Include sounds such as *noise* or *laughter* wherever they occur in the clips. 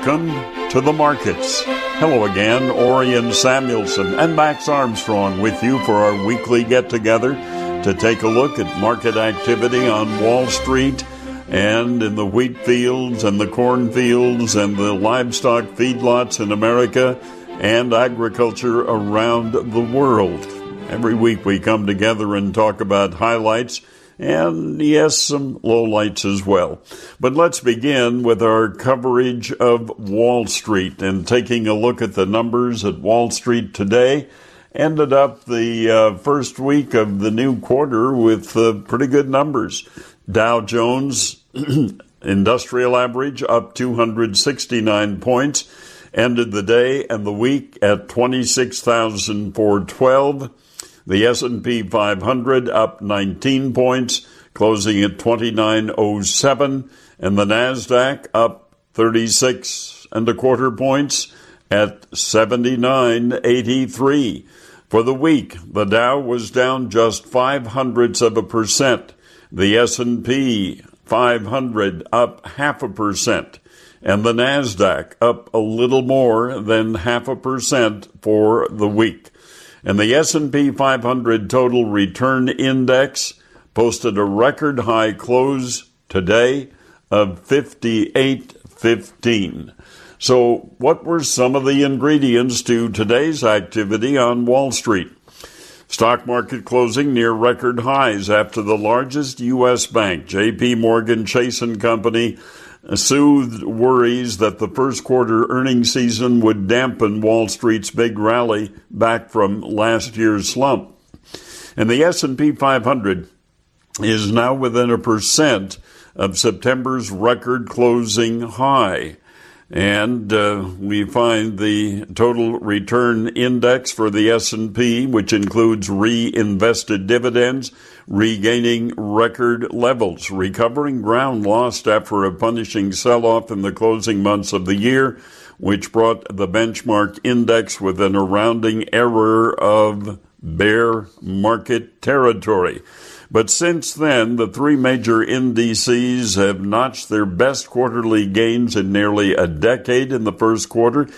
Welcome to the markets. Hello again, Orion Samuelson and Max Armstrong with you for our weekly get together to take a look at market activity on Wall Street and in the wheat fields and the corn fields and the livestock feedlots in America and agriculture around the world. Every week we come together and talk about highlights and yes, some lowlights as well. But let's begin with our coverage of Wall Street and taking a look at the numbers at Wall Street today. Ended up the uh, first week of the new quarter with uh, pretty good numbers. Dow Jones *clears throat* Industrial Average up 269 points, ended the day and the week at 26,412. The S&P 500 up 19 points, closing at 2907, and the Nasdaq up 36 and a quarter points at 7983. For the week, the Dow was down just five hundredths of a percent. The S&P 500 up half a percent and the Nasdaq up a little more than half a percent for the week and the S&P 500 total return index posted a record high close today of 5815. So, what were some of the ingredients to today's activity on Wall Street? Stock market closing near record highs after the largest U.S. bank, J.P. Morgan Chase and Company, soothed worries that the first quarter earnings season would dampen Wall Street's big rally back from last year's slump. And the S&P 500 is now within a percent of September's record closing high. And uh, we find the total return index for the S&P, which includes reinvested dividends, regaining record levels, recovering ground lost after a punishing sell-off in the closing months of the year, which brought the benchmark index within a rounding error of bear market territory. But since then, the three major indices have notched their best quarterly gains in nearly a decade in the first quarter,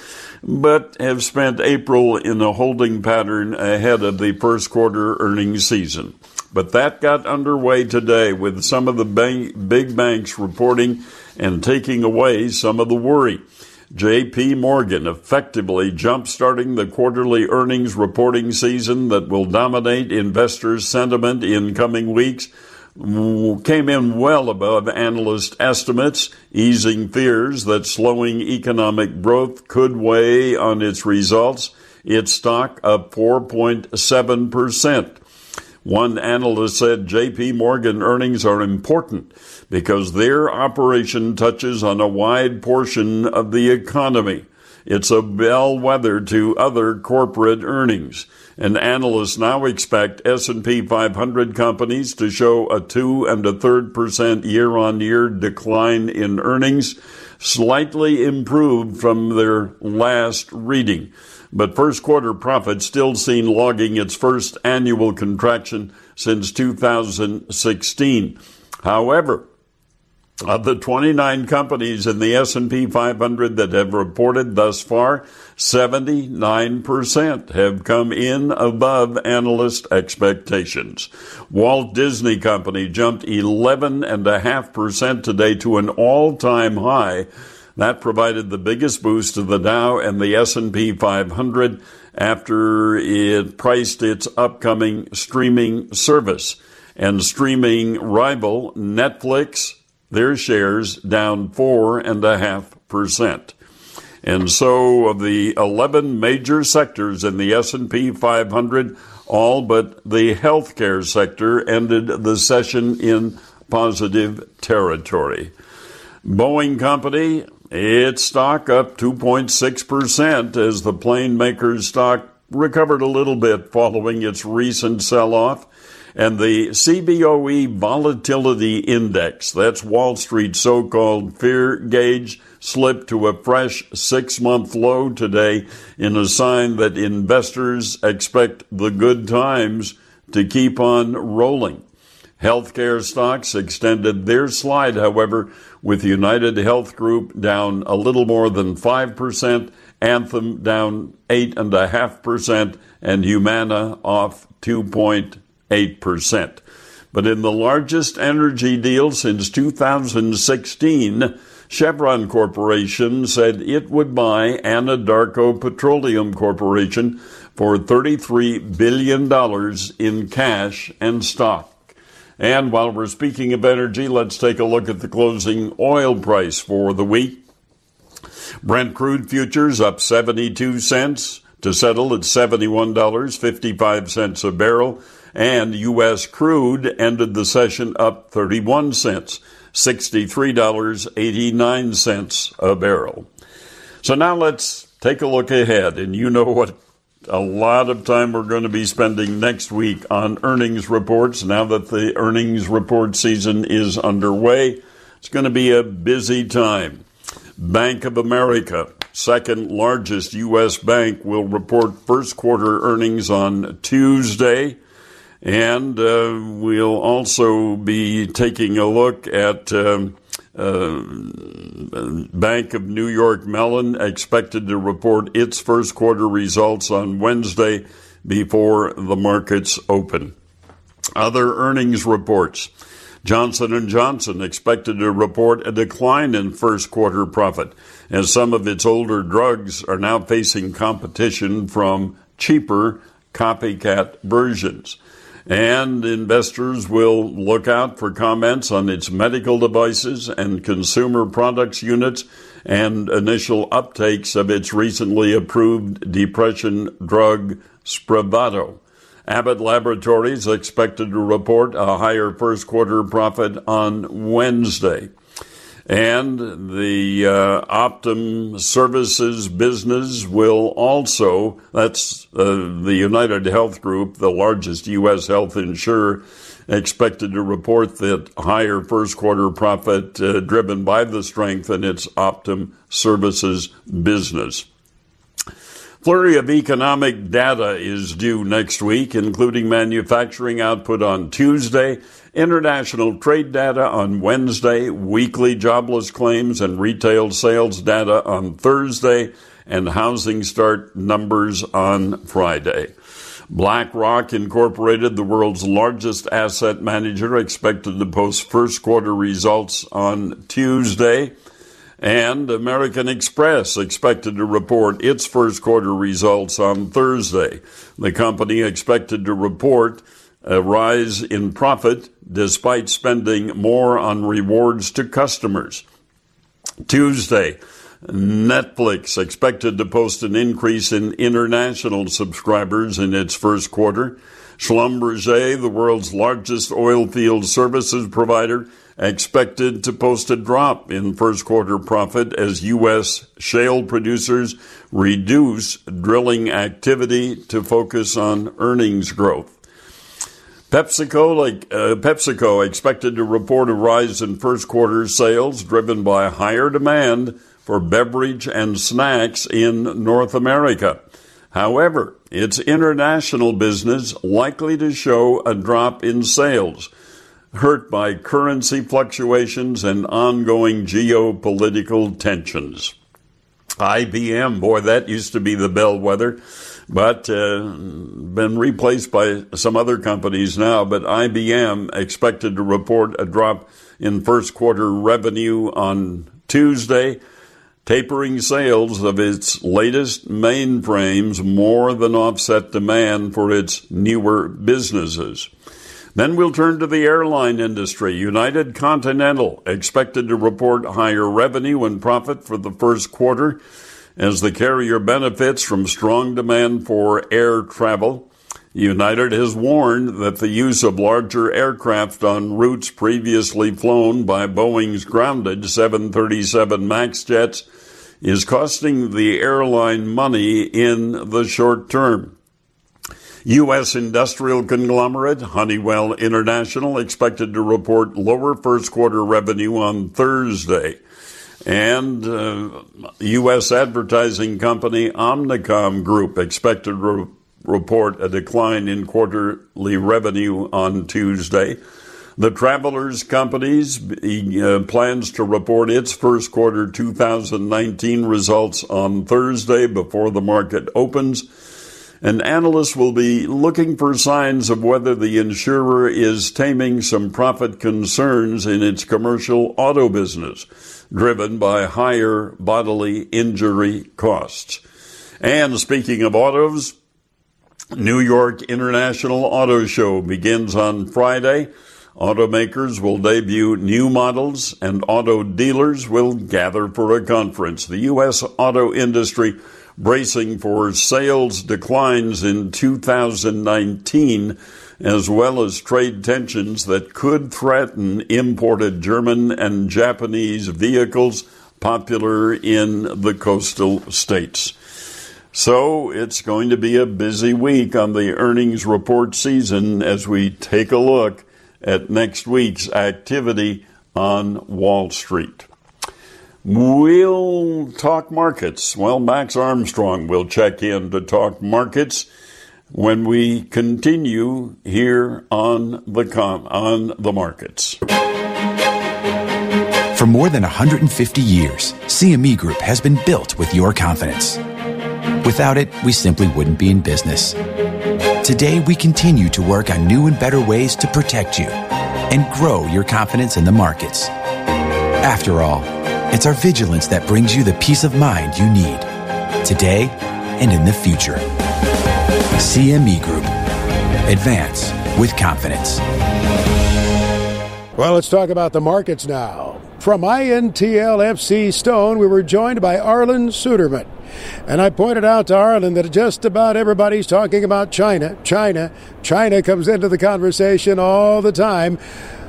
but have spent April in a holding pattern ahead of the first quarter earnings season. But that got underway today with some of the bank, big banks reporting and taking away some of the worry. JP Morgan effectively jump-starting the quarterly earnings reporting season that will dominate investors' sentiment in coming weeks came in well above analyst estimates, easing fears that slowing economic growth could weigh on its results. Its stock up 4.7%. One analyst said JP Morgan earnings are important because their operation touches on a wide portion of the economy. It's a bellwether to other corporate earnings. And analysts now expect S&P 500 companies to show a 2 and a third percent year-on-year decline in earnings, slightly improved from their last reading but first quarter profit still seen logging its first annual contraction since 2016. However, of the 29 companies in the S&P 500 that have reported thus far, 79% have come in above analyst expectations. Walt Disney Company jumped 11.5% today to an all-time high that provided the biggest boost to the Dow and the S&P 500 after it priced its upcoming streaming service. And streaming rival Netflix, their shares down 4.5%. And so of the 11 major sectors in the S&P 500, all but the healthcare sector ended the session in positive territory. Boeing Company its stock up 2.6% as the plane maker's stock recovered a little bit following its recent sell off. And the CBOE Volatility Index, that's Wall Street's so called fear gauge, slipped to a fresh six month low today in a sign that investors expect the good times to keep on rolling. Healthcare stocks extended their slide, however, with United Health Group down a little more than 5%, Anthem down 8.5%, and Humana off 2.8%. But in the largest energy deal since 2016, Chevron Corporation said it would buy Anadarko Petroleum Corporation for $33 billion in cash and stock. And while we're speaking of energy, let's take a look at the closing oil price for the week. Brent crude futures up 72 cents to settle at $71.55 a barrel, and U.S. crude ended the session up 31 cents, $63.89 a barrel. So now let's take a look ahead, and you know what a lot of time we're going to be spending next week on earnings reports now that the earnings report season is underway. It's going to be a busy time. Bank of America, second largest U.S. bank, will report first quarter earnings on Tuesday. And uh, we'll also be taking a look at um, uh, Bank of New York Mellon, expected to report its first quarter results on Wednesday before the markets open. Other earnings reports. Johnson & Johnson expected to report a decline in first quarter profit as some of its older drugs are now facing competition from cheaper copycat versions. And investors will look out for comments on its medical devices and consumer products units and initial uptakes of its recently approved depression drug Spravato. Abbott Laboratories expected to report a higher first quarter profit on Wednesday. And the uh, Optum Services business will also, that's uh, the United Health Group, the largest U.S. health insurer, expected to report that higher first quarter profit uh, driven by the strength in its Optum Services business. Flurry of economic data is due next week, including manufacturing output on Tuesday, international trade data on Wednesday, weekly jobless claims and retail sales data on Thursday, and housing start numbers on Friday. BlackRock Incorporated, the world's largest asset manager, expected to post first quarter results on Tuesday. And American Express expected to report its first quarter results on Thursday. The company expected to report a rise in profit despite spending more on rewards to customers. Tuesday, Netflix expected to post an increase in international subscribers in its first quarter. Schlumberger, the world's largest oil field services provider, expected to post a drop in first quarter profit as U.S. shale producers reduce drilling activity to focus on earnings growth. PepsiCo, like, uh, PepsiCo expected to report a rise in first quarter sales driven by higher demand for beverage and snacks in North America. However, its international business likely to show a drop in sales hurt by currency fluctuations and ongoing geopolitical tensions. IBM, boy, that used to be the bellwether, but uh, been replaced by some other companies now. But IBM expected to report a drop in first quarter revenue on Tuesday, tapering sales of its latest mainframes more than offset demand for its newer businesses. Then we'll turn to the airline industry. United Continental expected to report higher revenue and profit for the first quarter as the carrier benefits from strong demand for air travel. United has warned that the use of larger aircraft on routes previously flown by Boeing's grounded 737 MAX jets is costing the airline money in the short term. U.S. industrial conglomerate Honeywell International expected to report lower first quarter revenue on Thursday. And uh, U.S. advertising company Omnicom Group expected to re- report a decline in quarterly revenue on Tuesday. The Travelers Companies uh, plans to report its first quarter 2019 results on Thursday before the market opens. And analysts will be looking for signs of whether the insurer is taming some profit concerns in its commercial auto business, driven by higher bodily injury costs. And speaking of autos, New York International Auto Show begins on Friday. Automakers will debut new models and auto dealers will gather for a conference. The U.S. auto industry bracing for sales declines in 2019 as well as trade tensions that could threaten imported German and Japanese vehicles popular in the coastal states. So it's going to be a busy week on the earnings report season as we take a look at next week's activity on Wall Street. We'll talk markets. Well, Max Armstrong will check in to talk markets when we continue here on the com- on the markets. For more than 150 years, CME Group has been built with your confidence. Without it, we simply wouldn't be in business. Today, we continue to work on new and better ways to protect you and grow your confidence in the markets. After all, it's our vigilance that brings you the peace of mind you need today and in the future. CME Group. Advance with confidence. Well, let's talk about the markets now. From INTL FC Stone, we were joined by Arlan Suderman. And I pointed out to Arlan that just about everybody's talking about China. China. China comes into the conversation all the time.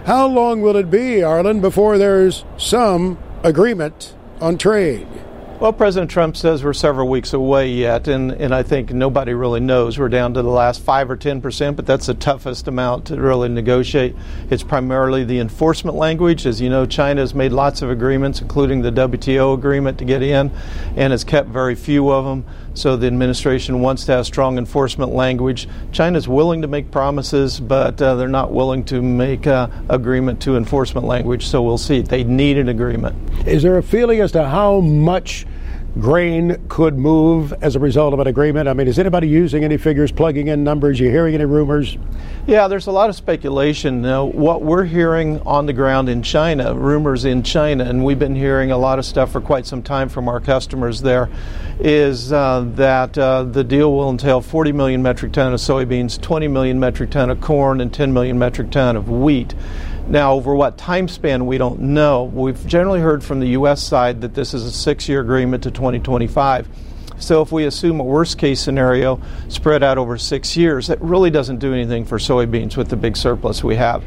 How long will it be, Arlan, before there's some agreement on trade? Well, President Trump says we're several weeks away yet, and, and I think nobody really knows. We're down to the last 5 or 10 percent, but that's the toughest amount to really negotiate. It's primarily the enforcement language. As you know, China has made lots of agreements, including the WTO agreement to get in, and has kept very few of them. So the administration wants to have strong enforcement language. China's willing to make promises, but uh, they're not willing to make uh, agreement to enforcement language. So we'll see. They need an agreement. Is there a feeling as to how much grain could move as a result of an agreement? I mean, is anybody using any figures, plugging in numbers? You hearing any rumors? Yeah, there's a lot of speculation. Now, what we're hearing on the ground in China, rumors in China, and we've been hearing a lot of stuff for quite some time from our customers there, is uh, that uh, the deal will entail 40 million metric ton of soybeans, 20 million metric ton of corn, and 10 million metric ton of wheat. Now, over what time span, we don't know. We've generally heard from the U.S. side that this is a six year agreement to 2025. So, if we assume a worst case scenario spread out over six years, it really doesn't do anything for soybeans with the big surplus we have.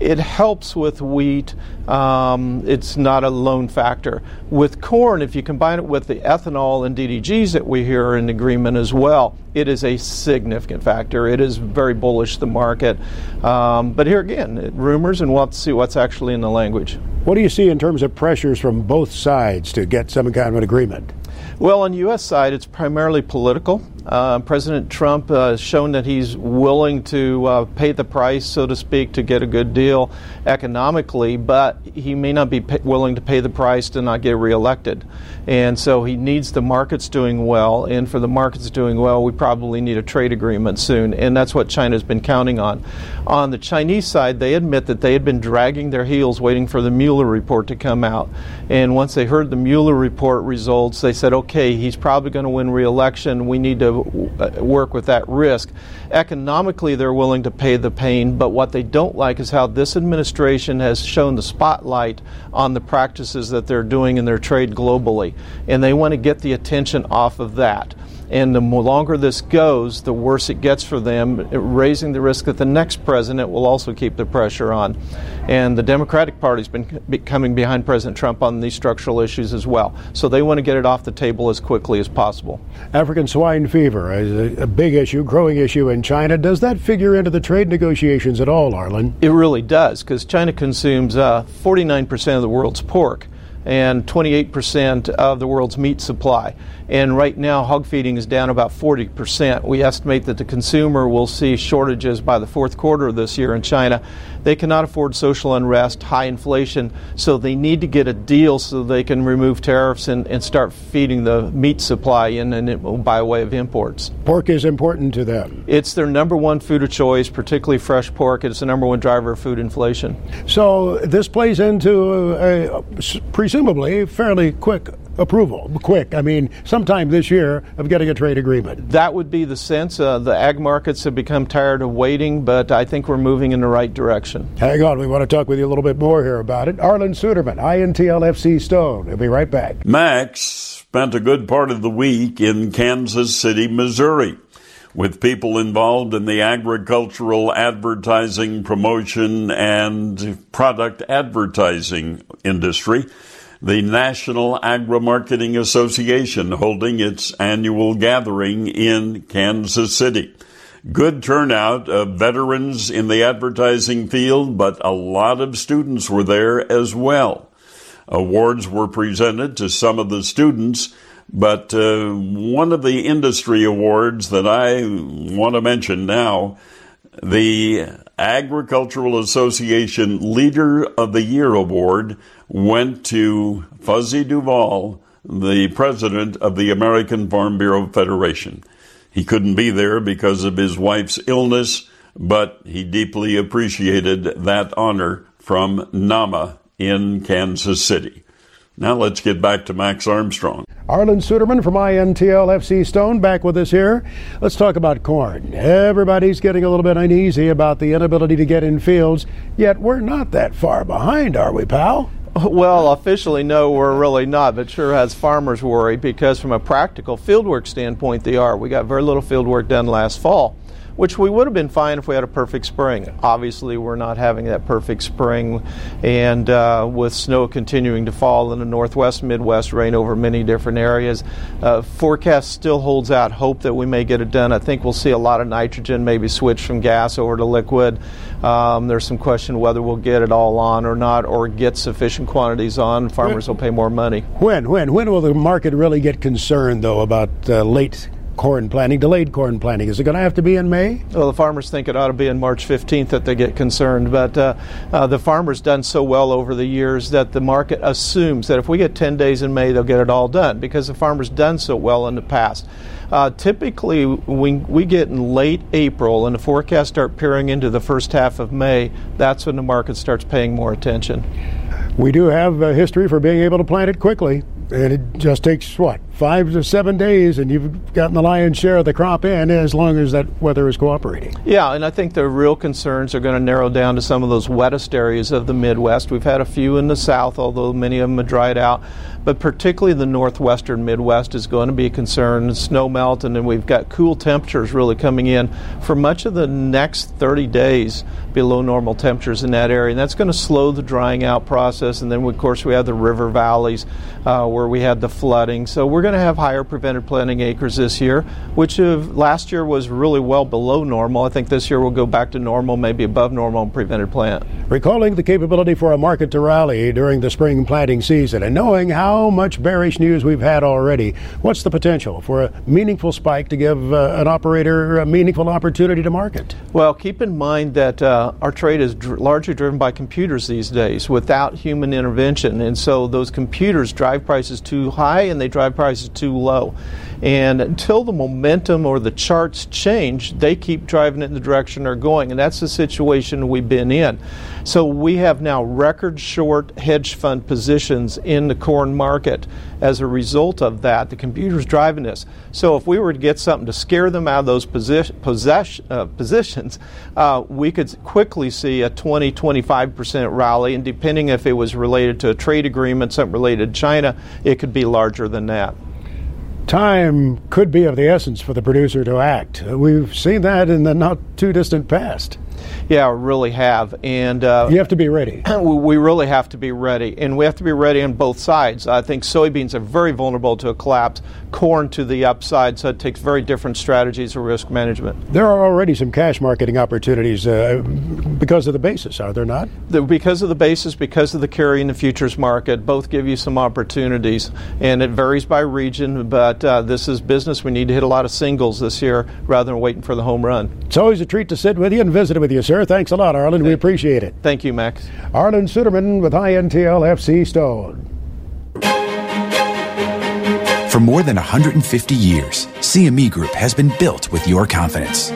It helps with wheat. Um, it's not a lone factor. With corn, if you combine it with the ethanol and DDGs that we hear in agreement as well, it is a significant factor. It is very bullish the market. Um, but here again, rumors, and we'll have to see what's actually in the language. What do you see in terms of pressures from both sides to get some kind of an agreement? Well, on the U.S. side, it's primarily political. Uh, President Trump uh, has shown that he's willing to uh, pay the price, so to speak, to get a good deal economically, but he may not be pay- willing to pay the price to not get reelected. And so he needs the markets doing well, and for the markets doing well, we probably need a trade agreement soon, and that's what China's been counting on. On the Chinese side, they admit that they had been dragging their heels waiting for the Mueller report to come out. And once they heard the Mueller report results, they said, okay, he's probably going to win reelection. We need to uh, work with that risk. Economically, they're willing to pay the pain, but what they don't like is how this administration has shown the spotlight on the practices that they're doing in their trade globally. And they want to get the attention off of that. And the longer this goes, the worse it gets for them, raising the risk that the next president will also keep the pressure on. And the Democratic Party's been coming behind President Trump on these structural issues as well. So they want to get it off the table as quickly as possible. African swine fever is a big issue, growing issue in China. Does that figure into the trade negotiations at all, Arlan? It really does, because China consumes uh, 49% of the world's pork and 28% of the world's meat supply. And right now hog feeding is down about 40%. We estimate that the consumer will see shortages by the fourth quarter of this year in China. They cannot afford social unrest, high inflation, so they need to get a deal so they can remove tariffs and, and start feeding the meat supply in and by way of imports. Pork is important to them. It's their number one food of choice, particularly fresh pork. It's the number one driver of food inflation. So this plays into a, a presumably fairly quick approval. Quick. I mean, sometime this year of getting a trade agreement. That would be the sense. Uh, the ag markets have become tired of waiting, but I think we're moving in the right direction. Hang on. We want to talk with you a little bit more here about it. Arlan Suderman, INTLFC Stone. We'll be right back. Max spent a good part of the week in Kansas City, Missouri with people involved in the agricultural advertising, promotion, and product advertising industry the National Agri Marketing Association holding its annual gathering in Kansas City. Good turnout of veterans in the advertising field, but a lot of students were there as well. Awards were presented to some of the students, but uh, one of the industry awards that I want to mention now, the Agricultural Association Leader of the Year Award went to Fuzzy Duvall, the president of the American Farm Bureau Federation. He couldn't be there because of his wife's illness, but he deeply appreciated that honor from NAMA in Kansas City. Now let's get back to Max Armstrong. Arlan Suderman from INTL FC Stone back with us here. Let's talk about corn. Everybody's getting a little bit uneasy about the inability to get in fields, yet we're not that far behind, are we, pal? Well, officially, no, we're really not, but sure has farmers worried because, from a practical fieldwork standpoint, they are. We got very little fieldwork done last fall which we would have been fine if we had a perfect spring. Obviously, we're not having that perfect spring, and uh, with snow continuing to fall in the northwest, midwest, rain over many different areas, uh, forecast still holds out hope that we may get it done. I think we'll see a lot of nitrogen maybe switch from gas over to liquid. Um, there's some question whether we'll get it all on or not, or get sufficient quantities on. Farmers will pay more money. When? When? When will the market really get concerned, though, about uh, late corn planting, delayed corn planting. Is it going to have to be in May? Well, the farmers think it ought to be in March 15th that they get concerned, but uh, uh, the farmers done so well over the years that the market assumes that if we get 10 days in May, they'll get it all done because the farmers done so well in the past. Uh, typically, when we get in late April and the forecasts start peering into the first half of May, that's when the market starts paying more attention. We do have a history for being able to plant it quickly and it just takes what five to seven days, and you've gotten the lion's share of the crop in as long as that weather is cooperating. Yeah, and I think the real concerns are going to narrow down to some of those wettest areas of the Midwest. We've had a few in the South, although many of them have dried out, but particularly the northwestern Midwest is going to be a concern. Snow melt, and then we've got cool temperatures really coming in for much of the next 30 days below normal temperatures in that area, and that's going to slow the drying out process. And then, of course, we have the river valleys. Uh, where we had the flooding. So we're going to have higher prevented planting acres this year, which of last year was really well below normal. I think this year we'll go back to normal, maybe above normal in prevented plant. Recalling the capability for a market to rally during the spring planting season and knowing how much bearish news we've had already, what's the potential for a meaningful spike to give uh, an operator a meaningful opportunity to market? Well, keep in mind that uh, our trade is dr- largely driven by computers these days without human intervention. And so those computers drive prices prices too high and they drive prices too low. And until the momentum or the charts change, they keep driving it in the direction they're going. And that's the situation we've been in. So we have now record short hedge fund positions in the corn market as a result of that. The computer's driving this. So if we were to get something to scare them out of those position, possess, uh, positions, uh, we could quickly see a 20, 25% rally. And depending if it was related to a trade agreement, something related to China, it could be larger than that time could be of the essence for the producer to act. We've seen that in the not too distant past. Yeah, really have, and uh, you have to be ready. *clears throat* we really have to be ready, and we have to be ready on both sides. I think soybeans are very vulnerable to a collapse, corn to the upside, so it takes very different strategies of risk management. There are already some cash marketing opportunities uh, because of the basis, are there not? The, because of the basis, because of the carry in the futures market, both give you some opportunities, and it varies by region. But uh, this is business. We need to hit a lot of singles this year rather than waiting for the home run. It's always a treat to sit with you and visit with you, sir. Thanks a lot, Arlan. We appreciate it. Thank you, Max. Arlan Suderman with INTL FC Stone. For more than 150 years, CME Group has been built with your confidence.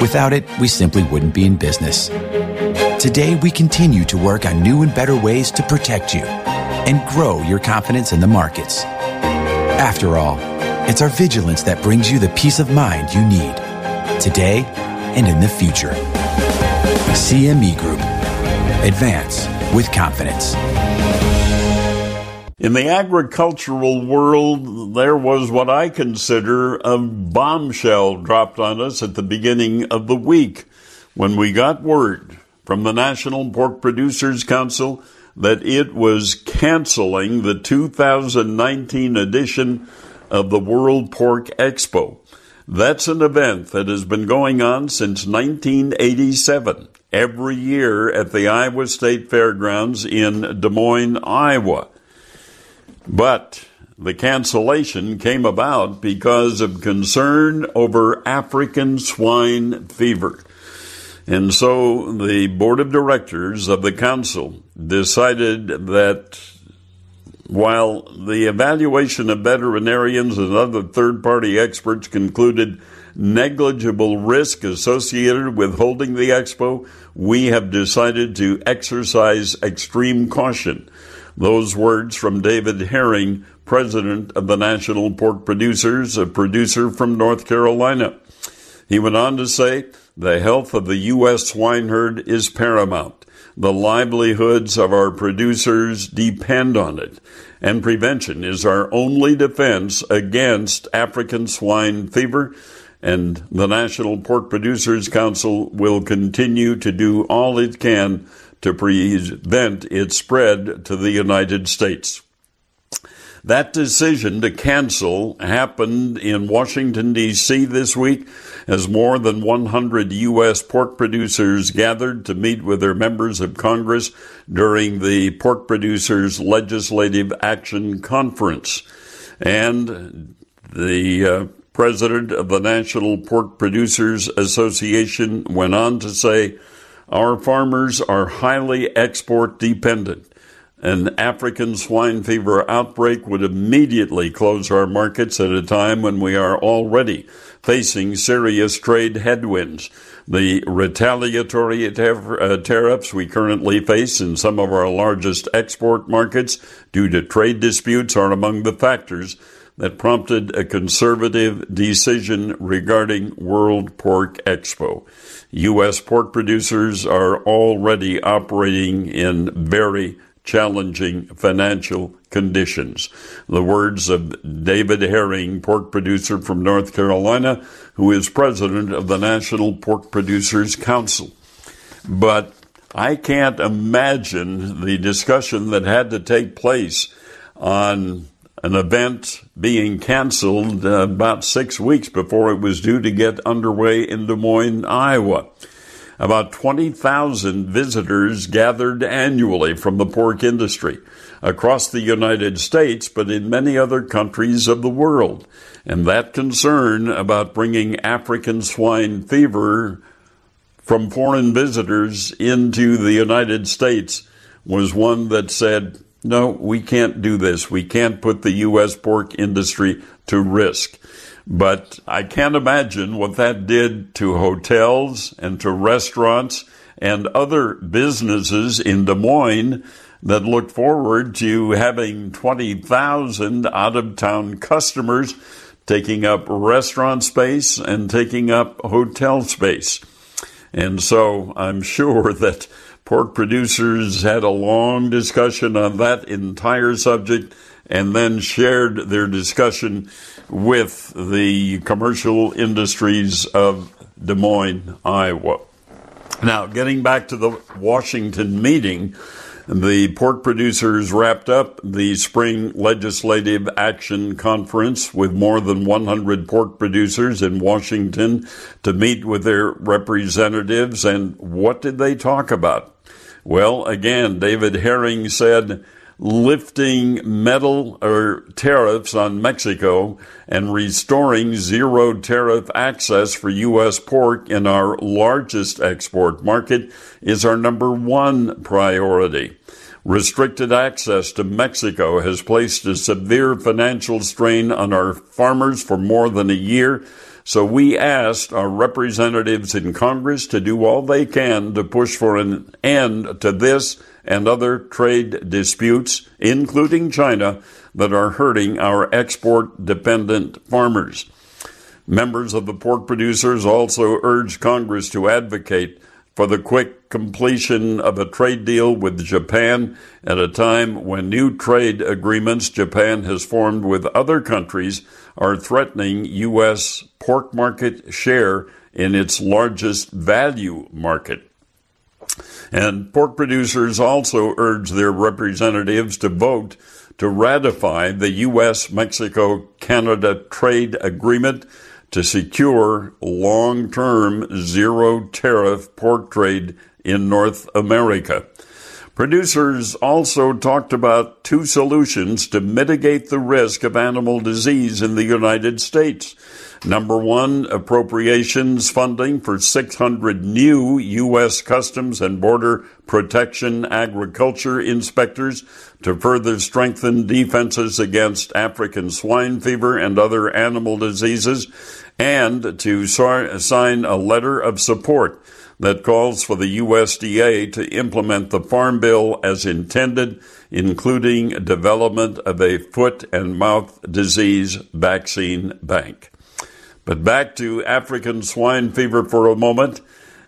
Without it, we simply wouldn't be in business. Today, we continue to work on new and better ways to protect you and grow your confidence in the markets. After all, it's our vigilance that brings you the peace of mind you need today and in the future. CME Group. Advance with confidence. In the agricultural world, there was what I consider a bombshell dropped on us at the beginning of the week when we got word from the National Pork Producers Council that it was canceling the 2019 edition of the World Pork Expo. That's an event that has been going on since 1987, every year at the Iowa State Fairgrounds in Des Moines, Iowa. But the cancellation came about because of concern over African swine fever. And so the board of directors of the council decided that while the evaluation of veterinarians and other third party experts concluded negligible risk associated with holding the expo, we have decided to exercise extreme caution. Those words from David Herring, president of the National Pork Producers, a producer from North Carolina. He went on to say, the health of the U.S. swine herd is paramount. The livelihoods of our producers depend on it, and prevention is our only defense against African swine fever. And the National Pork Producers Council will continue to do all it can to prevent its spread to the United States. That decision to cancel happened in Washington, D.C. this week as more than 100 U.S. pork producers gathered to meet with their members of Congress during the Pork Producers Legislative Action Conference. And the uh, president of the National Pork Producers Association went on to say, Our farmers are highly export dependent. An African swine fever outbreak would immediately close our markets at a time when we are already facing serious trade headwinds. The retaliatory uh, tariffs we currently face in some of our largest export markets due to trade disputes are among the factors that prompted a conservative decision regarding World Pork Expo. U.S. pork producers are already operating in very challenging financial conditions. The words of David Herring, pork producer from North Carolina, who is president of the National Pork Producers Council. But I can't imagine the discussion that had to take place on an event being canceled uh, about six weeks before it was due to get underway in Des Moines, Iowa. About 20,000 visitors gathered annually from the pork industry across the United States, but in many other countries of the world. And that concern about bringing African swine fever from foreign visitors into the United States was one that said, no, we can't do this. We can't put the U.S. pork industry to risk. But I can't imagine what that did to hotels and to restaurants and other businesses in Des Moines that looked forward to having 20,000 out of town customers taking up restaurant space and taking up hotel space. And so I'm *laughs* sure that pork producers had a long discussion on that entire subject and then shared their discussion with the commercial industries of Des Moines, Iowa. Now, getting back to the Washington meeting, the pork producers wrapped up the spring legislative action conference with more than 100 pork producers in Washington to meet with their representatives. And what did they talk about? Well, again, David Herring said lifting metal or tariffs on Mexico and restoring zero tariff access for U.S. pork in our largest export market is our number one priority. Restricted access to Mexico has placed a severe financial strain on our farmers for more than a year. So we asked our representatives in Congress to do all they can to push for an end to this and other trade disputes, including China, that are hurting our export dependent farmers. Members of the pork producers also urged Congress to advocate for the quick completion of a trade deal with Japan at a time when new trade agreements Japan has formed with other countries are threatening U.S. pork market share in its largest value market. And pork producers also urge their representatives to vote to ratify the U.S. Mexico Canada trade agreement to secure long term zero tariff pork trade in North America. Producers also talked about two solutions to mitigate the risk of animal disease in the United States. Number one, appropriations funding for 600 new U.S. Customs and Border Protection agriculture inspectors to further strengthen defenses against African swine fever and other animal diseases, and to sign a letter of support that calls for the USDA to implement the Farm Bill as intended, including development of a foot and mouth disease vaccine bank. But back to African swine fever for a moment.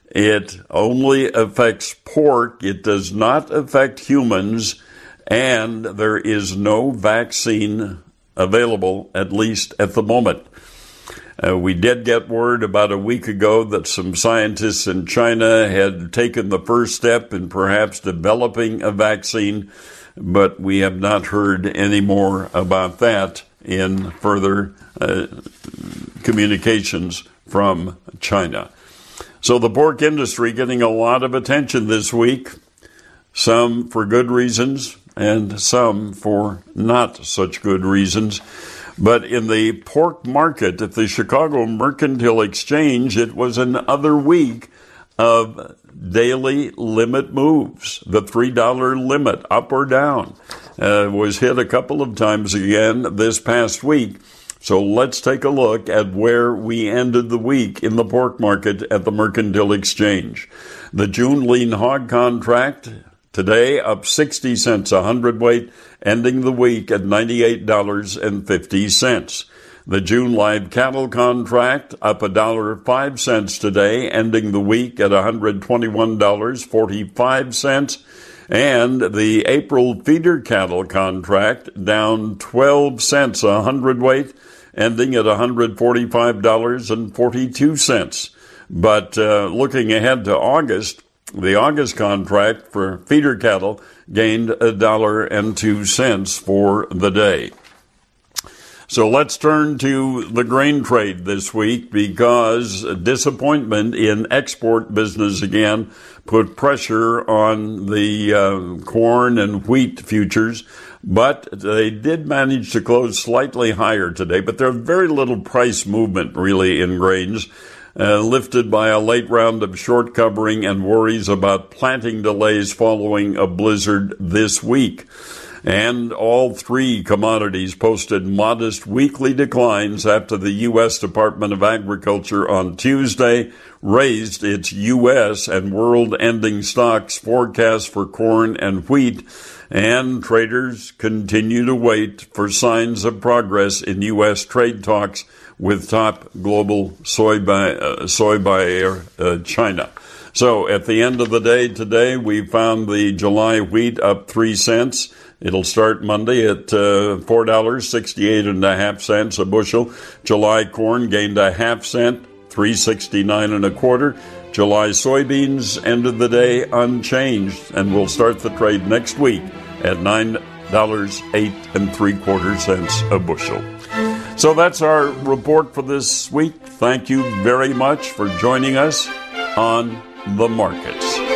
It only affects pork. It does not affect humans, and there is no vaccine available, at least at the moment. Uh, we did get word about a week ago that some scientists in China had taken the first step in perhaps developing a vaccine, but we have not heard any more about that in further uh, communications from China. So the pork industry getting a lot of attention this week, some for good reasons and some for not such good reasons. But in the pork market at the Chicago Mercantile Exchange, it was another week of daily limit moves. The $3 limit, up or down, uh, was hit a couple of times again this past week. So let's take a look at where we ended the week in the pork market at the Mercantile Exchange. The June lean hog contract Today, up 60 cents a hundredweight, ending the week at $98.50. The June live cattle contract up a dollar five cents today, ending the week at $121.45. And the April feeder cattle contract down 12 cents a hundredweight, ending at $145.42. But uh, looking ahead to August, the August contract for feeder cattle gained a dollar and two cents for the day. So let's turn to the grain trade this week because disappointment in export business again put pressure on the uh, corn and wheat futures, but they did manage to close slightly higher today. But there's very little price movement really in grains uh, lifted by a late round of short covering and worries about planting delays following a blizzard this week. And all three commodities posted modest weekly declines after the U.S. Department of Agriculture on Tuesday raised its U.S. and world ending stocks forecast for corn and wheat. And traders continue to wait for signs of progress in U.S. trade talks with top global soy, buy, uh, soy buyer uh, China. So at the end of the day today, we found the July wheat up three cents. It'll start Monday at uh, four dollars sixty-eight and a half cents a bushel. July corn gained a half cent, three sixty-nine and a quarter. July soybeans ended the day unchanged, and we'll start the trade next week at nine dollars eight and three quarter cents a bushel. So that's our report for this week. Thank you very much for joining us on the market.